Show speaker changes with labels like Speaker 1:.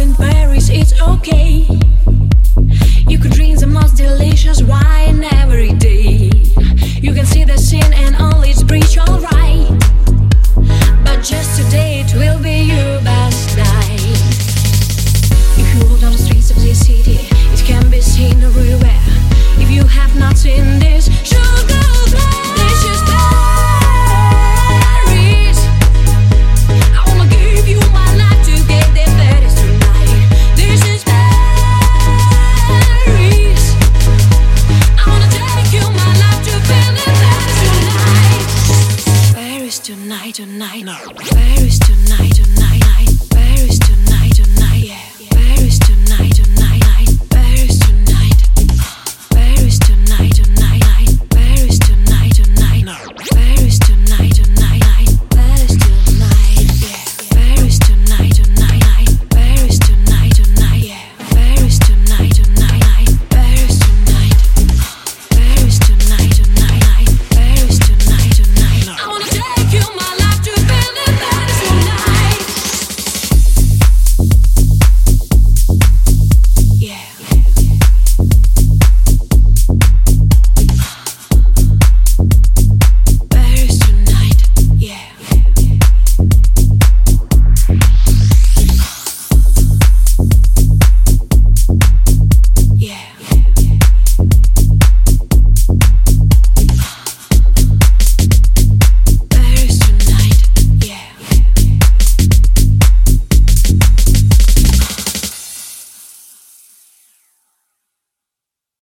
Speaker 1: in Paris, it's okay. You could drink the most delicious wine every day. tonight, tonight? No. Where is tonight, tonight?